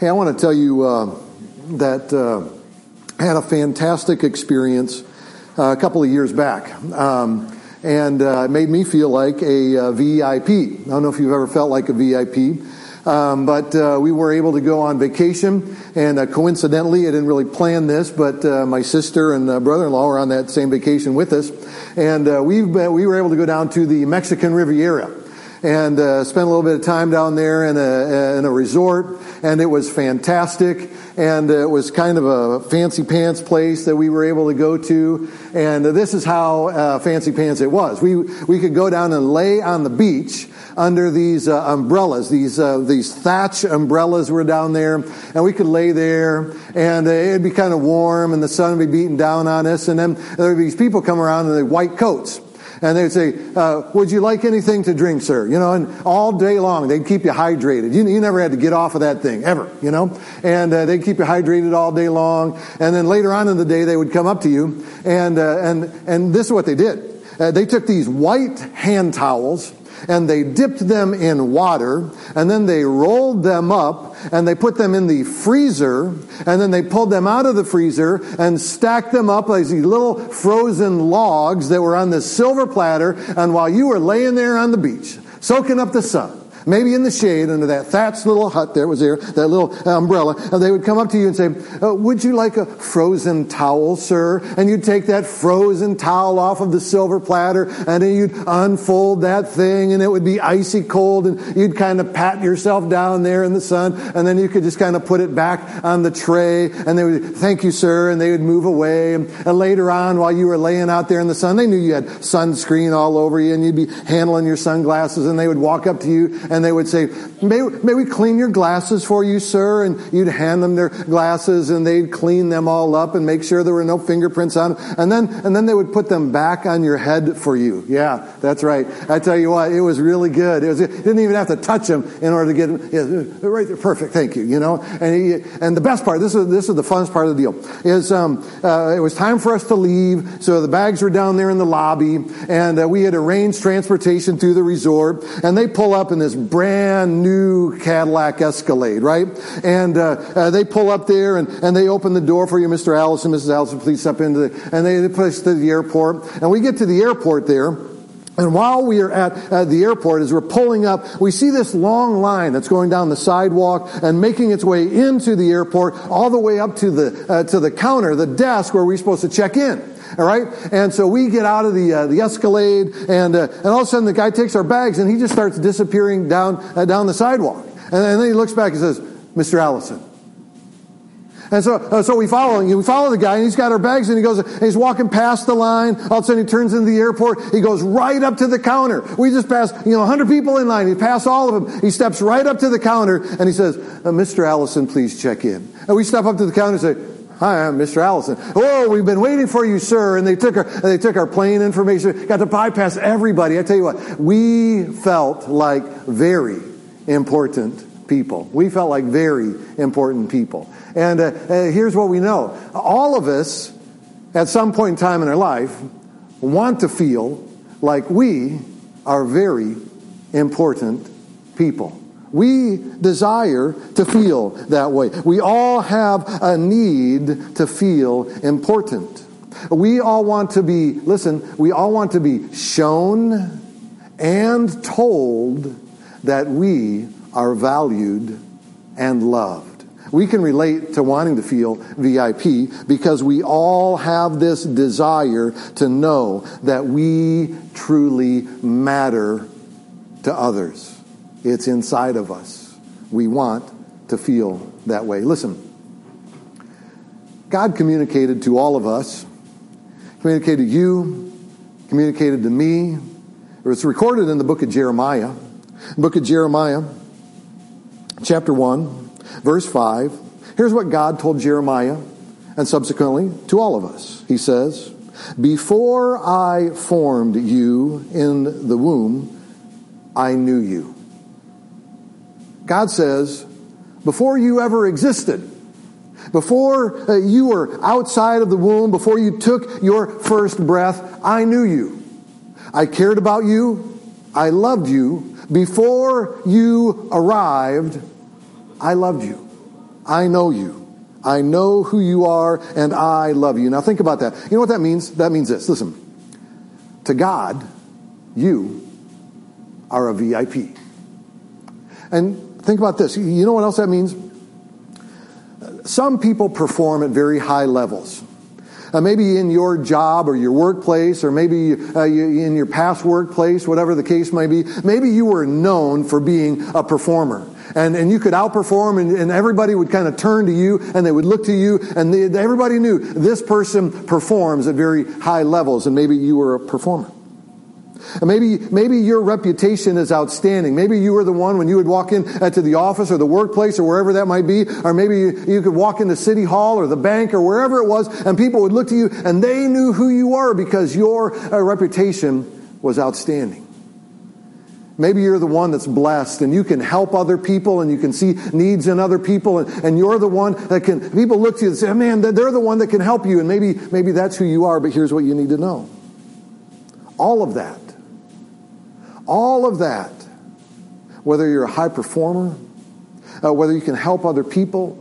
Hey, I want to tell you uh, that uh, I had a fantastic experience uh, a couple of years back. Um, and uh, it made me feel like a, uh, VIP. I don't know if you've ever felt like a VIP. Um, but uh, we were able to go on vacation, and coincidentally, I didn't really plan this, but my sister and brother-in-law were on that same vacation with us, and we we were able to go down to the Mexican Riviera and uh, spent a little bit of time down there in a, in a resort, and it was fantastic. And it was kind of a fancy pants place that we were able to go to. And this is how uh, fancy pants it was. We we could go down and lay on the beach under these uh, umbrellas. These uh, these thatch umbrellas were down there, and we could lay there, and it'd be kind of warm, and the sun would be beating down on us. And then there would be these people come around in their white coats and they would say, uh, "Would you like anything to drink, sir?" You know, and all day long they'd keep you hydrated. You, you never had to get off of that thing ever, you know, and uh, they'd keep you hydrated all day long. And then later on in the day, they would come up to you, and uh, and and this is what they did. Uh, they took these white hand towels and they dipped them in water and then they rolled them up and they put them in the freezer and then they pulled them out of the freezer and stacked them up as these little frozen logs that were on this silver platter and while you were laying there on the beach soaking up the sun maybe in the shade under that thatched little hut there was there, that little umbrella, and they would come up to you and say, uh, would you like a frozen towel, sir? And you'd take that frozen towel off of the silver platter, and then you'd unfold that thing, and it would be icy cold, and you'd kind of pat yourself down there in the sun, and then you could just kind of put it back on the tray, and they would, thank you, sir, and they would move away. And, and later on, while you were laying out there in the sun, they knew you had sunscreen all over you, and you'd be handling your sunglasses, and they would walk up to you and they would say, may, may we clean your glasses for you, sir? And you'd hand them their glasses and they'd clean them all up and make sure there were no fingerprints on them. And then, and then they would put them back on your head for you. Yeah, that's right. I tell you what, it was really good. It was, you didn't even have to touch them in order to get them. Yeah, right there, perfect, thank you, you know. And, he, and the best part, this is, this is the funnest part of the deal, is um, uh, it was time for us to leave. So the bags were down there in the lobby and uh, we had arranged transportation through the resort and they pull up in this brand new Cadillac Escalade, right? And uh, uh, they pull up there and, and they open the door for you, Mr. Allison, Mrs. Allison, please step into the, and they, they put us to the airport. And we get to the airport there. And while we are at uh, the airport, as we're pulling up, we see this long line that's going down the sidewalk and making its way into the airport, all the way up to the uh, to the counter, the desk where we're supposed to check in. All right, and so we get out of the uh, the Escalade, and uh, and all of a sudden the guy takes our bags and he just starts disappearing down uh, down the sidewalk, and, and, then he looks back and says, "Mr. Allison." And so, uh, so we follow him. We follow the guy, and he's got our bags, and he goes, and he's walking past the line. All of a sudden, he turns into the airport. He goes right up to the counter. We just passed, you know, 100 people in line. He passed all of them. He steps right up to the counter, and he says, uh, "Mr. Allison, please check in." And we step up to the counter and say, Hi, I'm Mr. Allison. Oh, we've been waiting for you, sir. And they took our, they took our plane information, got to bypass everybody. I tell you what, we felt like very important people. We felt like very important people. And uh, uh, here's what we know. All of us, at some point in time in our life, want to feel like we are very important people. We desire to feel that way. We all have a need to feel important. We all want to be, listen, we all want to be shown and told that we are valued and loved. We can relate to wanting to feel VIP because we all have this desire to know that we truly matter to others. It's inside of us. We want to feel that way. Listen, God communicated to all of us, communicated to you, communicated to me. It's recorded in the book of Jeremiah. book of Jeremiah, chapter 1, verse 5. Here's what God told Jeremiah and subsequently to all of us. He says, Before I formed you in the womb, I knew you. God says, before you ever existed, before uh, you were outside of the womb, before you took your first breath, I knew you. I cared about you. I loved you. Before you arrived, I loved you. I know you. I know who you are and I love you. Now think about that. You know what that means? That means this. Listen. To God, you are a VIP. And think about this. You know what else that means? Some people perform at very high levels. Uh, maybe in your job or your workplace, or maybe uh, in your past workplace, whatever the case may be, maybe you were known for being a performer. And, and you could outperform, and, and everybody would kind of turn to you, and they would look to you, and they, everybody knew this person performs at very high levels, and maybe you were a performer. Maybe, maybe your reputation is outstanding. Maybe you were the one when you would walk in to the office or the workplace or wherever that might be, or maybe you, you could walk into City Hall or the bank or wherever it was, and people would look to you and they knew who you were because your uh, reputation was outstanding. Maybe you're the one that's blessed and you can help other people and you can see needs in other people and, and you're the one that can, people look to you and say, man, they're the one that can help you and maybe, maybe that's who you are, but here's what you need to know. All of that all of that, whether you're a high performer, uh, whether you can help other people,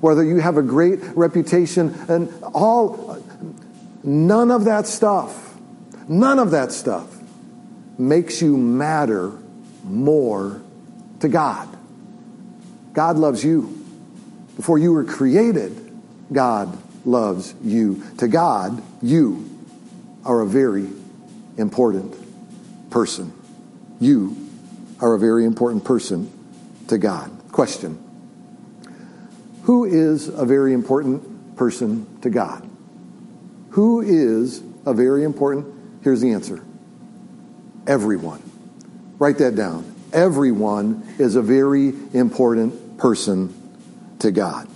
whether you have a great reputation, and all, none of that stuff, none of that stuff makes you matter more to God. God loves you. Before you were created, God loves you. To God, you are a very important person. You are a very important person to God. Question Who is a very important person to God? Who is a very important? Here's the answer everyone. Write that down. Everyone is a very important person to God.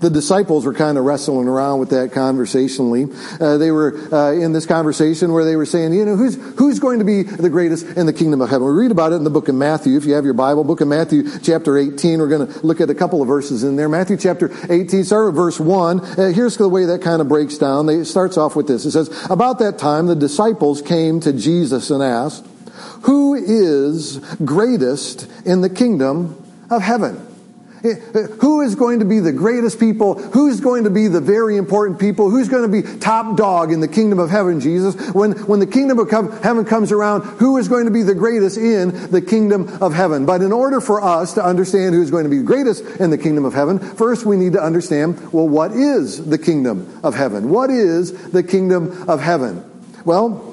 The disciples were kind of wrestling around with that conversationally. Uh, they were uh, in this conversation where they were saying, you know, who's, who's going to be the greatest in the kingdom of heaven? We read about it in the book of Matthew. If you have your Bible, book of Matthew, chapter 18, we're going to look at a couple of verses in there. Matthew chapter 18, start with verse 1. Uh, here's the way that kind of breaks down. They, it starts off with this. It says, About that time, the disciples came to Jesus and asked, Who is greatest in the kingdom of heaven? Eh, eh, who is going to be the greatest people? Who's going to be the very important people? Who's going to be top dog in the kingdom of heaven, Jesus? When, when the kingdom of heaven comes around, who is going to be the greatest in the kingdom of heaven? But in order for us to understand who's going to be the greatest in the kingdom of heaven, first we need to understand, well, what is the kingdom of heaven? What is the kingdom of heaven? Well,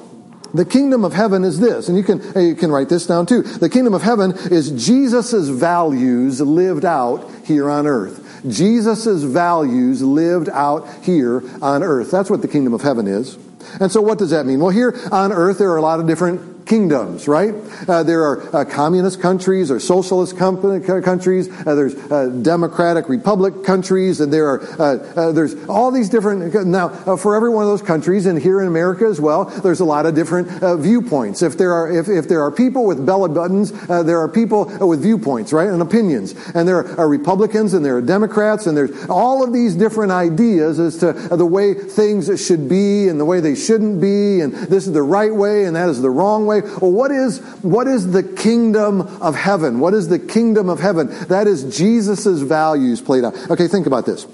the kingdom of heaven is this, and you can, you can write this down too. The kingdom of heaven is Jesus' values lived out here on earth. Jesus' values lived out here on earth. That's what the kingdom of heaven is. And so what does that mean? Well, here on earth, there are a lot of different kingdoms, right? Uh, there are uh, communist countries or socialist com- countries. Uh, there's uh, democratic republic countries, and there are uh, uh, there's all these different. Now, for every one of those countries, and here in America as well, there's a lot of different viewpoints. If there are if, if there are people with belly buttons, there are people with viewpoints, right, and opinions. And there are Republicans, and there are Democrats, and there's all of these different ideas as to the way things should be and the way they shouldn't be, and this is the right way and that is the wrong way way. Well, what is, what is the kingdom of heaven? What is the kingdom of heaven? That is Jesus' values played out. Okay, think about this.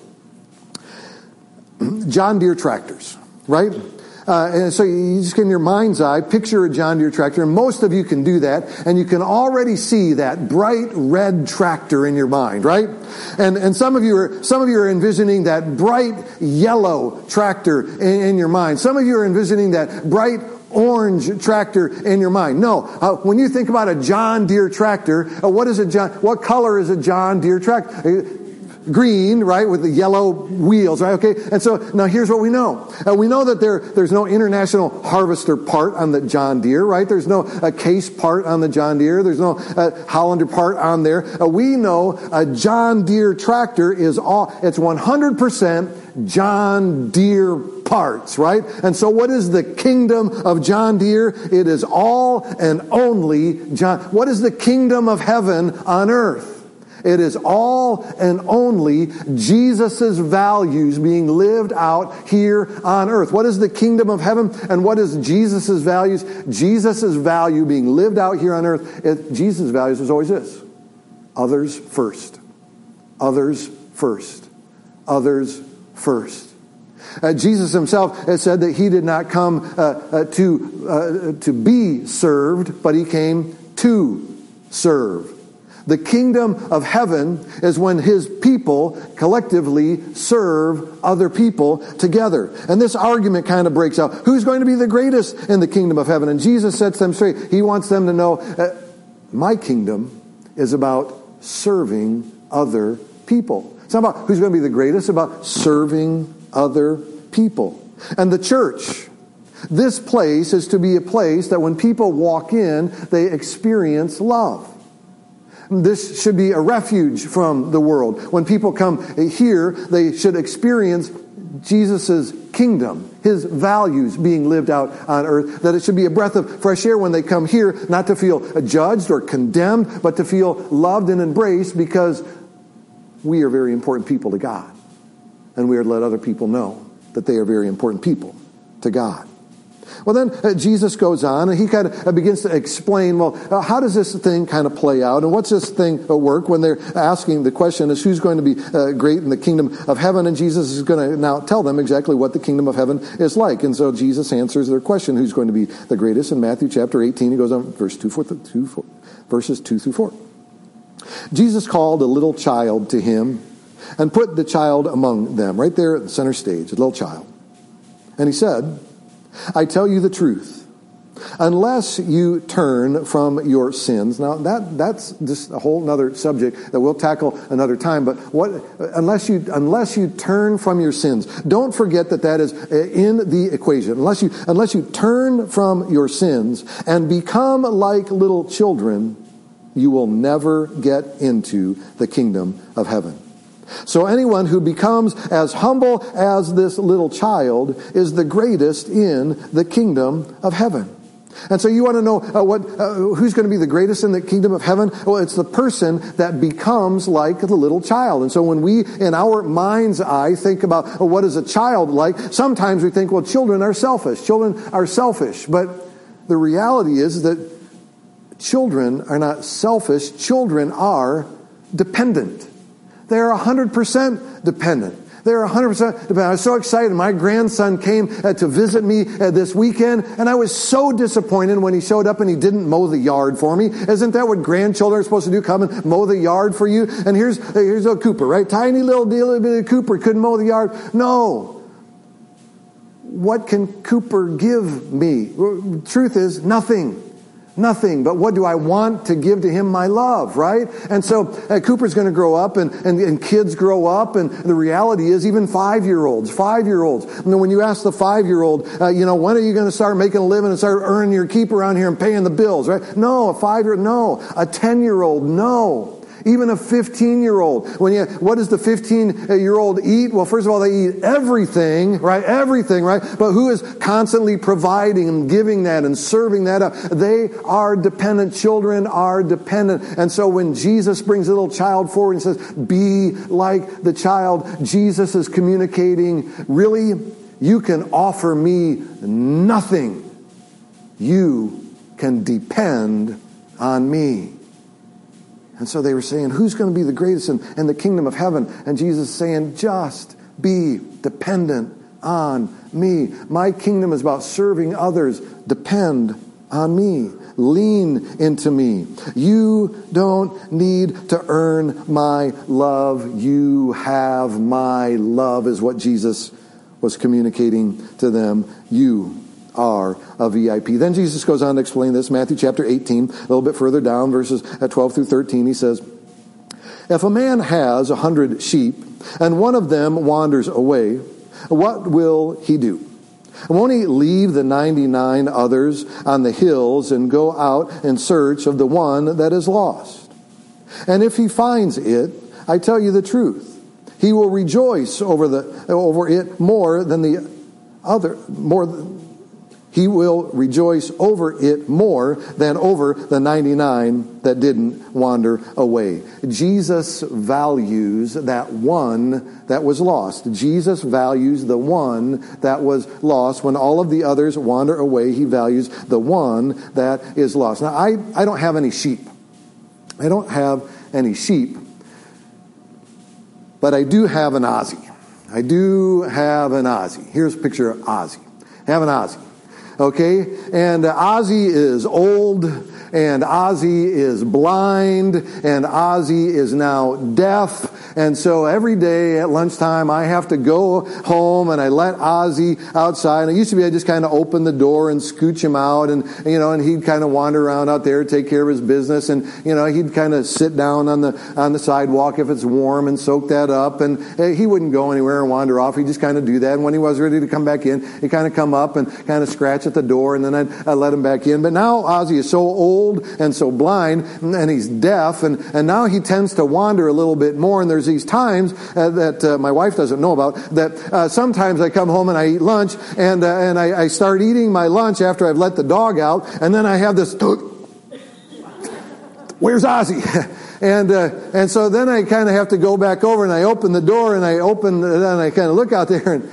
John Deere tractors, right? Uh, and so you just in your mind's eye picture a John Deere tractor, and most of you can do that, and you can already see that bright red tractor in your mind, right? And and some of you are some of you are envisioning that bright yellow tractor in, in your mind. Some of you are envisioning that bright orange tractor in your mind. No, uh, when you think about a John Deere tractor, uh, what is a John? What color is a John Deere tractor? Green, right, with the yellow wheels, right? Okay. And so now here's what we know. Uh, we know that there, there's no international harvester part on the John Deere, right? There's no uh, case part on the John Deere. There's no uh, Hollander part on there. Uh, we know a John Deere tractor is all, it's 100% John Deere parts, right? And so what is the kingdom of John Deere? It is all and only John. What is the kingdom of heaven on earth? It is all and only Jesus' values being lived out here on earth. What is the kingdom of heaven and what is Jesus' values? Jesus' value being lived out here on earth. It, Jesus' values is always this. Others first. Others first. Others first. Uh, Jesus himself has said that he did not come uh, uh, to, uh, to be served, but he came to serve. The kingdom of heaven is when his people collectively serve other people together. And this argument kind of breaks out. Who's going to be the greatest in the kingdom of heaven? And Jesus sets them straight. He wants them to know uh, my kingdom is about serving other people. It's not about who's going to be the greatest, it's about serving other people. And the church, this place is to be a place that when people walk in, they experience love. This should be a refuge from the world. When people come here, they should experience Jesus' kingdom, his values being lived out on earth, that it should be a breath of fresh air when they come here, not to feel judged or condemned, but to feel loved and embraced because we are very important people to God. And we are to let other people know that they are very important people to God. Well, then uh, Jesus goes on and he kind of uh, begins to explain, well, uh, how does this thing kind of play out? And what's this thing uh, work when they're asking the question is who's going to be uh, great in the kingdom of heaven? And Jesus is going to now tell them exactly what the kingdom of heaven is like. And so Jesus answers their question, who's going to be the greatest? In Matthew chapter 18, he goes on verse 2, 4, 2 4, verses 2 through 4. Jesus called a little child to him and put the child among them, right there at the center stage, a little child. And he said, I tell you the truth. Unless you turn from your sins. Now that that's just a whole other subject that we'll tackle another time. But what unless you unless you turn from your sins, don't forget that that is uh, in the equation. Unless you unless you turn from your sins and become like little children, you will never get into the kingdom of heaven. So anyone who becomes as humble as this little child is the greatest in the kingdom of heaven. And so you want to know uh, what, uh, who's going to be the greatest in the kingdom of heaven? Well, it's the person that becomes like the little child. And so when we, in our mind's eye, think about well, what is a child like, sometimes we think, well, children are selfish. Children are selfish. But the reality is that children are not selfish. Children are dependent. They're 100% dependent. They're 100% dependent. I was so excited. My grandson came uh, to visit me uh, this weekend, and I was so disappointed when he showed up and he didn't mow the yard for me. Isn't that what grandchildren are supposed to do? Come and mow the yard for you? And here's, uh, here's a Cooper, right? Tiny little, of Cooper couldn't mow the yard. No. What can Cooper give me? Truth is, nothing. Nothing, but what do I want to give to him? My love, right? And so uh, Cooper's going to grow up and, and, and, kids grow up and the reality is even five-year-olds, five-year-olds. And when you ask the five-year-old, uh, you know, when are you going to start making a living and start earning your keep around here and paying the bills, right? No, a five-year, no. A ten-year-old, no. Even a 15 year old. When you, what does the 15 year old eat? Well, first of all, they eat everything, right? Everything, right? But who is constantly providing and giving that and serving that up? They are dependent. Children are dependent. And so when Jesus brings a little child forward and says, be like the child, Jesus is communicating, really, you can offer me nothing. You can depend on me. And so they were saying, Who's going to be the greatest in, in the kingdom of heaven? And Jesus is saying, Just be dependent on me. My kingdom is about serving others. Depend on me. Lean into me. You don't need to earn my love. You have my love, is what Jesus was communicating to them. You are a VIP. Then Jesus goes on to explain this, Matthew chapter 18, a little bit further down, verses uh, 12 through 13. He says, If a man has a hundred sheep, and one of them wanders away, what will he do? Won't he leave the 99 others on the hills and go out in search of the one that is lost? And if he finds it, I tell you the truth, he will rejoice over, the, over it more than the other, more he will rejoice over it more than over the 99 that didn't wander away. Jesus values that one that was lost. Jesus values the one that was lost. When all of the others wander away, he values the one that is lost. Now, I, I don't have any sheep. I don't have any sheep. but I do have an Ozzy. I do have an Ozzy. Here's a picture of Ozzy. I have an Ozzy. Okay? And uh, Ozzy is old and Ozzy is blind, and Ozzy is now deaf. And so every day at lunchtime, I have to go home and I let Ozzy outside. And it used to be I just kind of open the door and scooch him out, and you know, and he'd kind of wander around out there, take care of his business, and you know, he'd kind of sit down on the on the sidewalk if it's warm and soak that up, and eh, he wouldn't go anywhere and wander off. He'd just kind of do that. And when he was ready to come back in, he'd kind of come up and kind of scratch at the door, and then I'd, I'd let him back in. But now Ozzy is so old old and so blind and he's deaf and, and now he tends to wander a little bit more and there's these times uh, that uh, my wife doesn't know about that uh, sometimes I come home and I eat lunch and, uh, and I, I start eating my lunch after I've let the dog out and then I have this where's Ozzy? and uh, and so then I kind of have to go back over and I open the door and I open and I kind of look out there and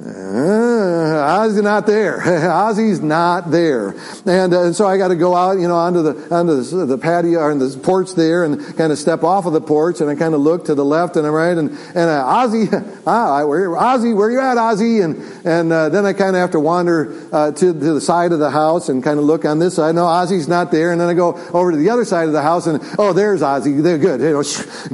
uh, Ozzy's not there. Ozzy's not there. And, uh, and so I got to go out, you know, onto the, onto the, the patio or the porch there and kind of step off of the porch and I kind of look to the left and the right and, and uh, Ozzy, ah, where, Ozzy, where you at, Ozzy? And, and uh, then I kind of have to wander uh, to, to the side of the house and kind of look on this side. No, Ozzy's not there. And then I go over to the other side of the house and, oh, there's Ozzy. They're good. You know,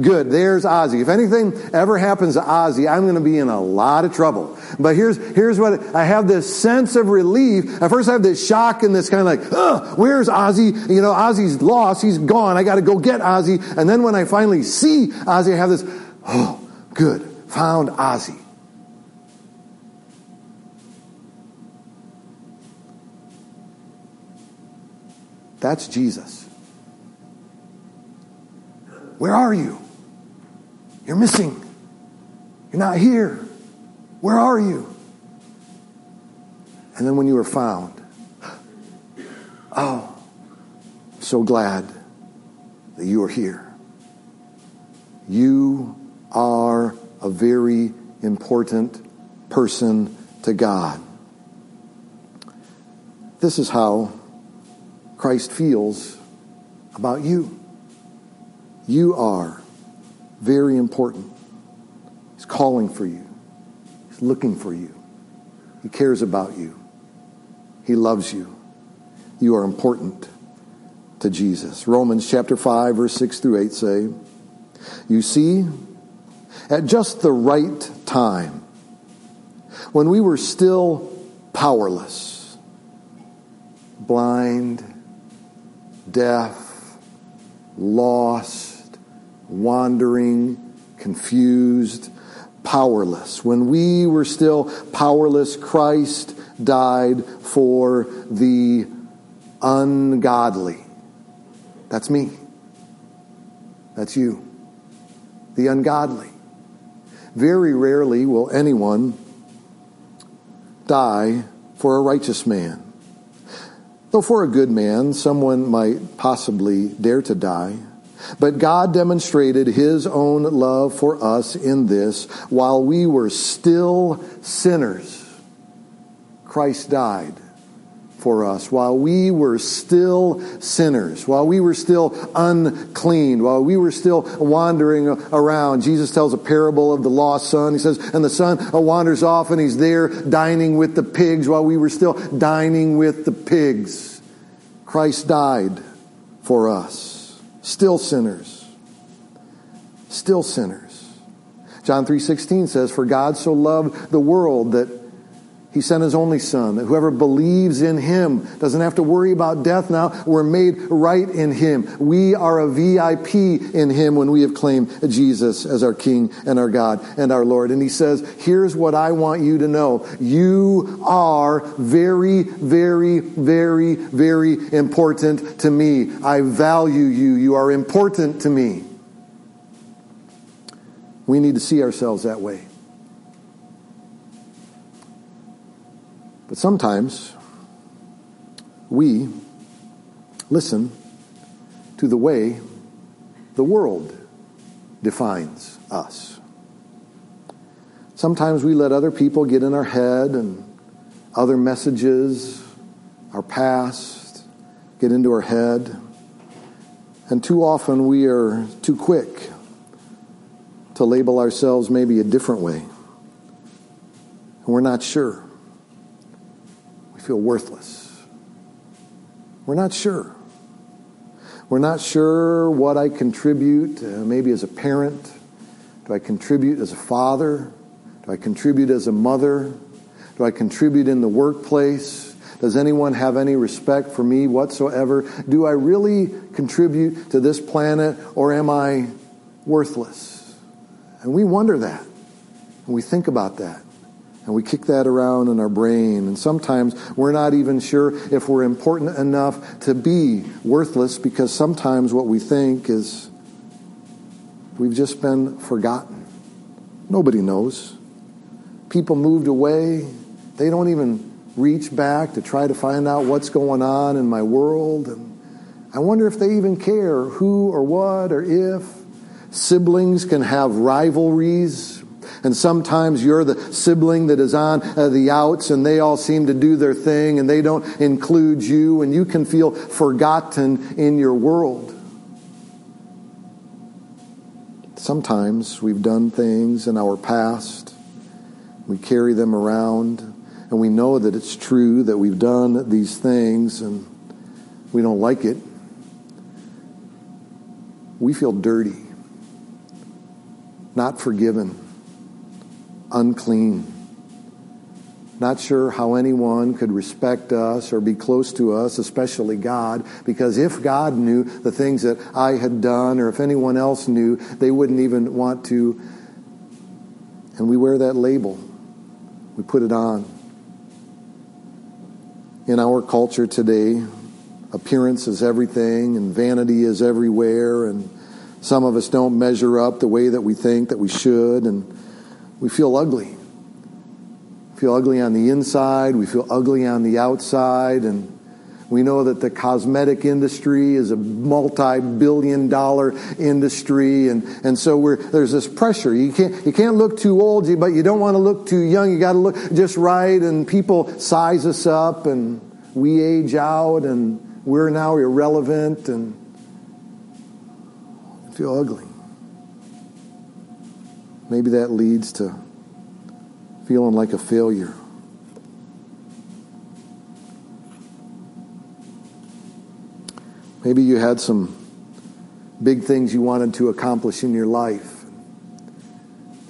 good. There's Ozzy. If anything ever happens to Ozzy, I'm going to be in a lot of trouble. But here's, here's what I have this sense of relief. At first I have this shock and this kind of like, Ugh, where's Ozzy? You know, Ozzy's lost. He's gone. I got to go get Ozzy. And then when I finally see Ozzy, I have this, oh, good. Found Ozzy. That's Jesus. Where are you? You're missing. You're not here. Where are you? And then when you were found, oh, so glad that you are here. You are a very important person to God. This is how Christ feels about you. You are very important. He's calling for you He's looking for you. He cares about you. He loves you. You are important to Jesus. Romans chapter 5, verse 6 through 8 say, You see, at just the right time, when we were still powerless, blind, deaf, lost, wandering, confused, powerless. When we were still powerless, Christ died for the ungodly. That's me. That's you. The ungodly. Very rarely will anyone die for a righteous man. Though for a good man, someone might possibly dare to die. But God demonstrated his own love for us in this while we were still sinners. Christ died for us while we were still sinners, while we were still unclean, while we were still wandering around. Jesus tells a parable of the lost son. He says, and the son uh, wanders off and he's there dining with the pigs while we were still dining with the pigs. Christ died for us. Still sinners. Still sinners. John 3:16 says for God so loved the world that he sent his only son, that whoever believes in him doesn't have to worry about death now. We're made right in him. We are a VIP in him when we have claimed Jesus as our King and our God and our Lord. And he says, here's what I want you to know. You are very, very, very, very important to me. I value you. You are important to me. We need to see ourselves that way. But sometimes we listen to the way the world defines us. Sometimes we let other people get in our head and other messages, our past, get into our head. And too often we are too quick to label ourselves maybe a different way. And we're not sure. We feel worthless. We're not sure. We're not sure what I contribute, uh, maybe as a parent. Do I contribute as a father? Do I contribute as a mother? Do I contribute in the workplace? Does anyone have any respect for me whatsoever? Do I really contribute to this planet or am I worthless? And we wonder that. And we think about that. And we kick that around in our brain. And sometimes we're not even sure if we're important enough to be worthless because sometimes what we think is we've just been forgotten. Nobody knows. People moved away. They don't even reach back to try to find out what's going on in my world. And I wonder if they even care who or what or if. Siblings can have rivalries and sometimes you're the sibling that is on uh, the outs and they all seem to do their thing and they don't include you and you can feel forgotten in your world. Sometimes we've done things in our past. We carry them around and we know that it's true that we've done these things and we don't like it. We feel dirty, not forgiven unclean. Not sure how anyone could respect us or be close to us, especially God, because if God knew the things that I had done, or if anyone else knew, they wouldn't even want to. And we wear that label, we put it on. In our culture today, appearance is everything, and vanity is everywhere, and some of us don't measure up the way that we think that we should, and we feel ugly. We feel ugly on the inside, we feel ugly on the outside, and we know that the cosmetic industry is a multi-billion dollar industry, and, and so there's this pressure. You can't, you can't look too old, but you don't want to look too young. You got to look just right, and people size us up, and we age out, and we're now irrelevant, and feel ugly. Maybe that leads to feeling like a failure. Maybe you had some big things you wanted to accomplish in your life.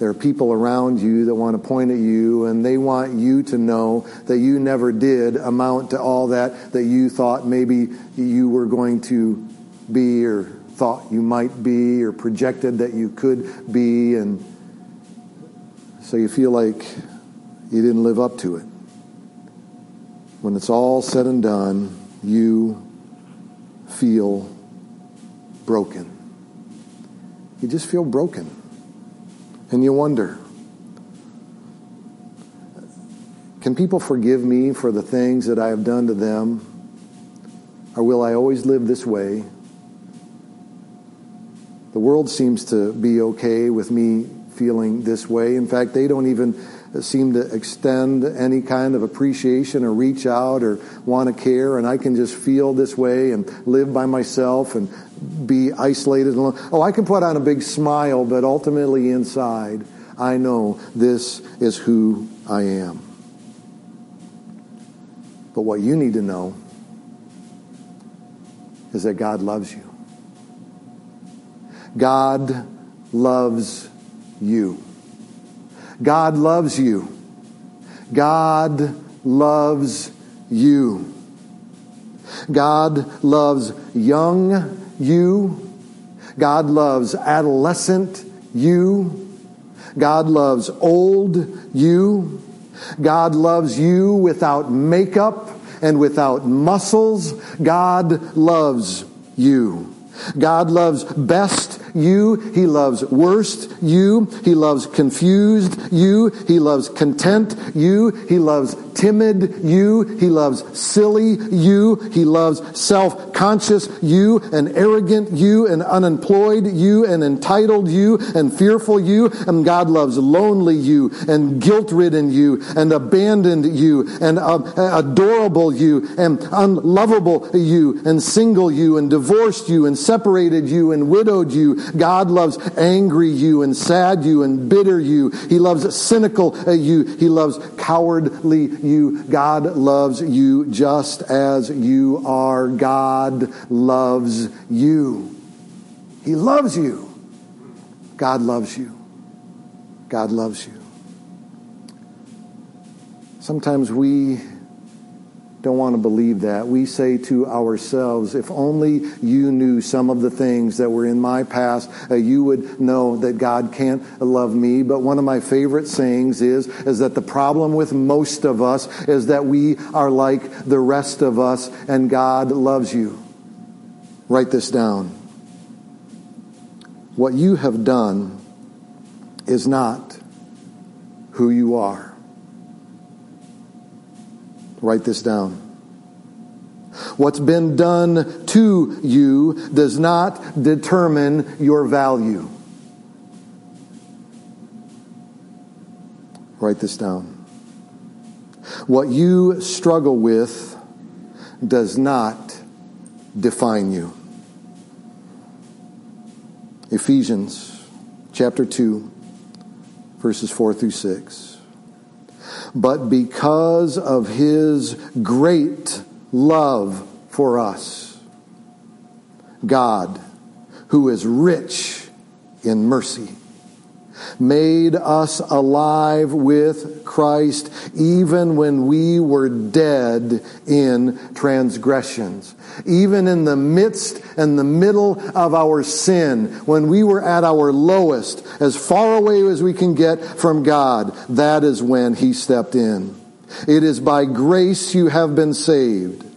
There are people around you that want to point at you and they want you to know that you never did amount to all that that you thought maybe you were going to be or thought you might be or projected that you could be and so you feel like you didn't live up to it. When it's all said and done, you feel broken. You just feel broken. And you wonder can people forgive me for the things that I have done to them? Or will I always live this way? The world seems to be okay with me feeling this way. In fact, they don't even seem to extend any kind of appreciation or reach out or want to care, and I can just feel this way and live by myself and be isolated alone. Oh, I can put on a big smile, but ultimately inside, I know this is who I am. But what you need to know is that God loves you. God loves you. God loves you. God loves you. God loves young you. God loves adolescent you. God loves old you. God loves you without makeup and without muscles. God loves you. God loves best you. He loves worst you. He loves confused you. He loves content you. He loves timid you. He loves silly you. He loves self-conscious you and arrogant you and unemployed you and entitled you and fearful you. And God loves lonely you and guilt-ridden you and abandoned you and uh, adorable you and unlovable you and single you and divorced you and separated you and widowed you God loves angry you and sad you and bitter you. He loves cynical uh, you. He loves cowardly you. God loves you just as you are. God loves you. He loves you. God loves you. God loves you. Sometimes we don't want to believe that. We say to ourselves, if only you knew some of the things that were in my past, uh, you would know that God can't love me. But one of my favorite sayings is, is that the problem with most of us is that we are like the rest of us and God loves you. Write this down. What you have done is not who you are. Write this down. What's been done to you does not determine your value. Write this down. What you struggle with does not define you. Ephesians chapter 2, verses 4 through 6 but because of his great love for us. God, who is rich in mercy, made us alive with Christ even when we were dead in transgressions. Even in the midst and the middle of our sin, when we were at our lowest, as far away as we can get from God, that is when He stepped in. It is by grace you have been saved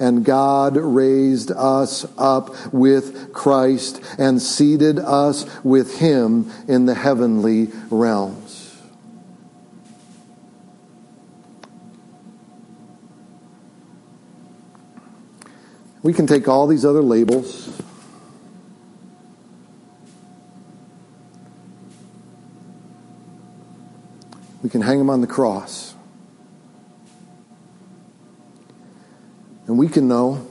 and God raised us up with Christ and seated us with him in the heavenly realms. We can take all these other labels. We can hang them on the cross. And we can know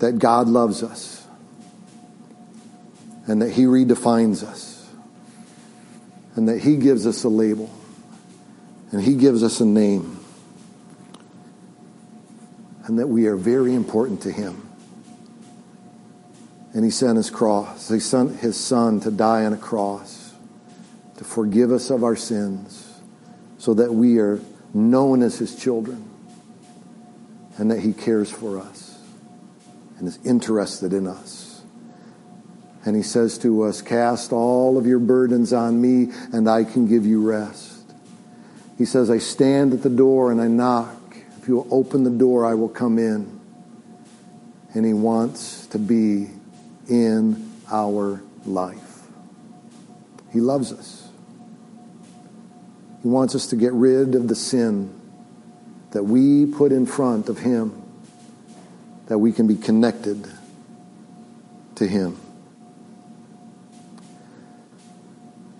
that God loves us and that He redefines us and that He gives us a label and He gives us a name and that we are very important to Him. And He sent His cross, He sent His Son to die on a cross to forgive us of our sins so that we are known as His children and that He cares for us and is interested in us. And He says to us, Cast all of your burdens on me, and I can give you rest. He says, I stand at the door and I knock. If you will open the door, I will come in. And He wants to be in our life. He loves us. He wants us to get rid of the sin that we put in front of Him, that we can be connected to Him.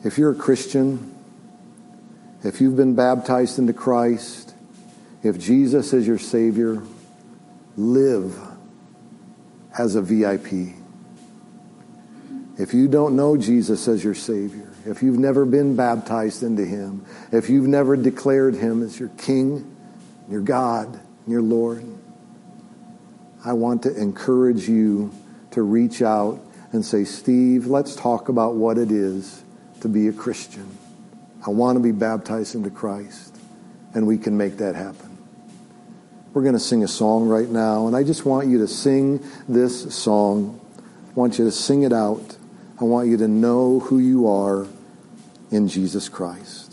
If you're a Christian, if you've been baptized into Christ, if Jesus is your Savior, live as a VIP. If you don't know Jesus as your Savior, if you've never been baptized into Him, if you've never declared Him as your King your God, your Lord. I want to encourage you to reach out and say, Steve, let's talk about what it is to be a Christian. I want to be baptized into Christ, and we can make that happen. We're going to sing a song right now, and I just want you to sing this song. I want you to sing it out. I want you to know who you are in Jesus Christ.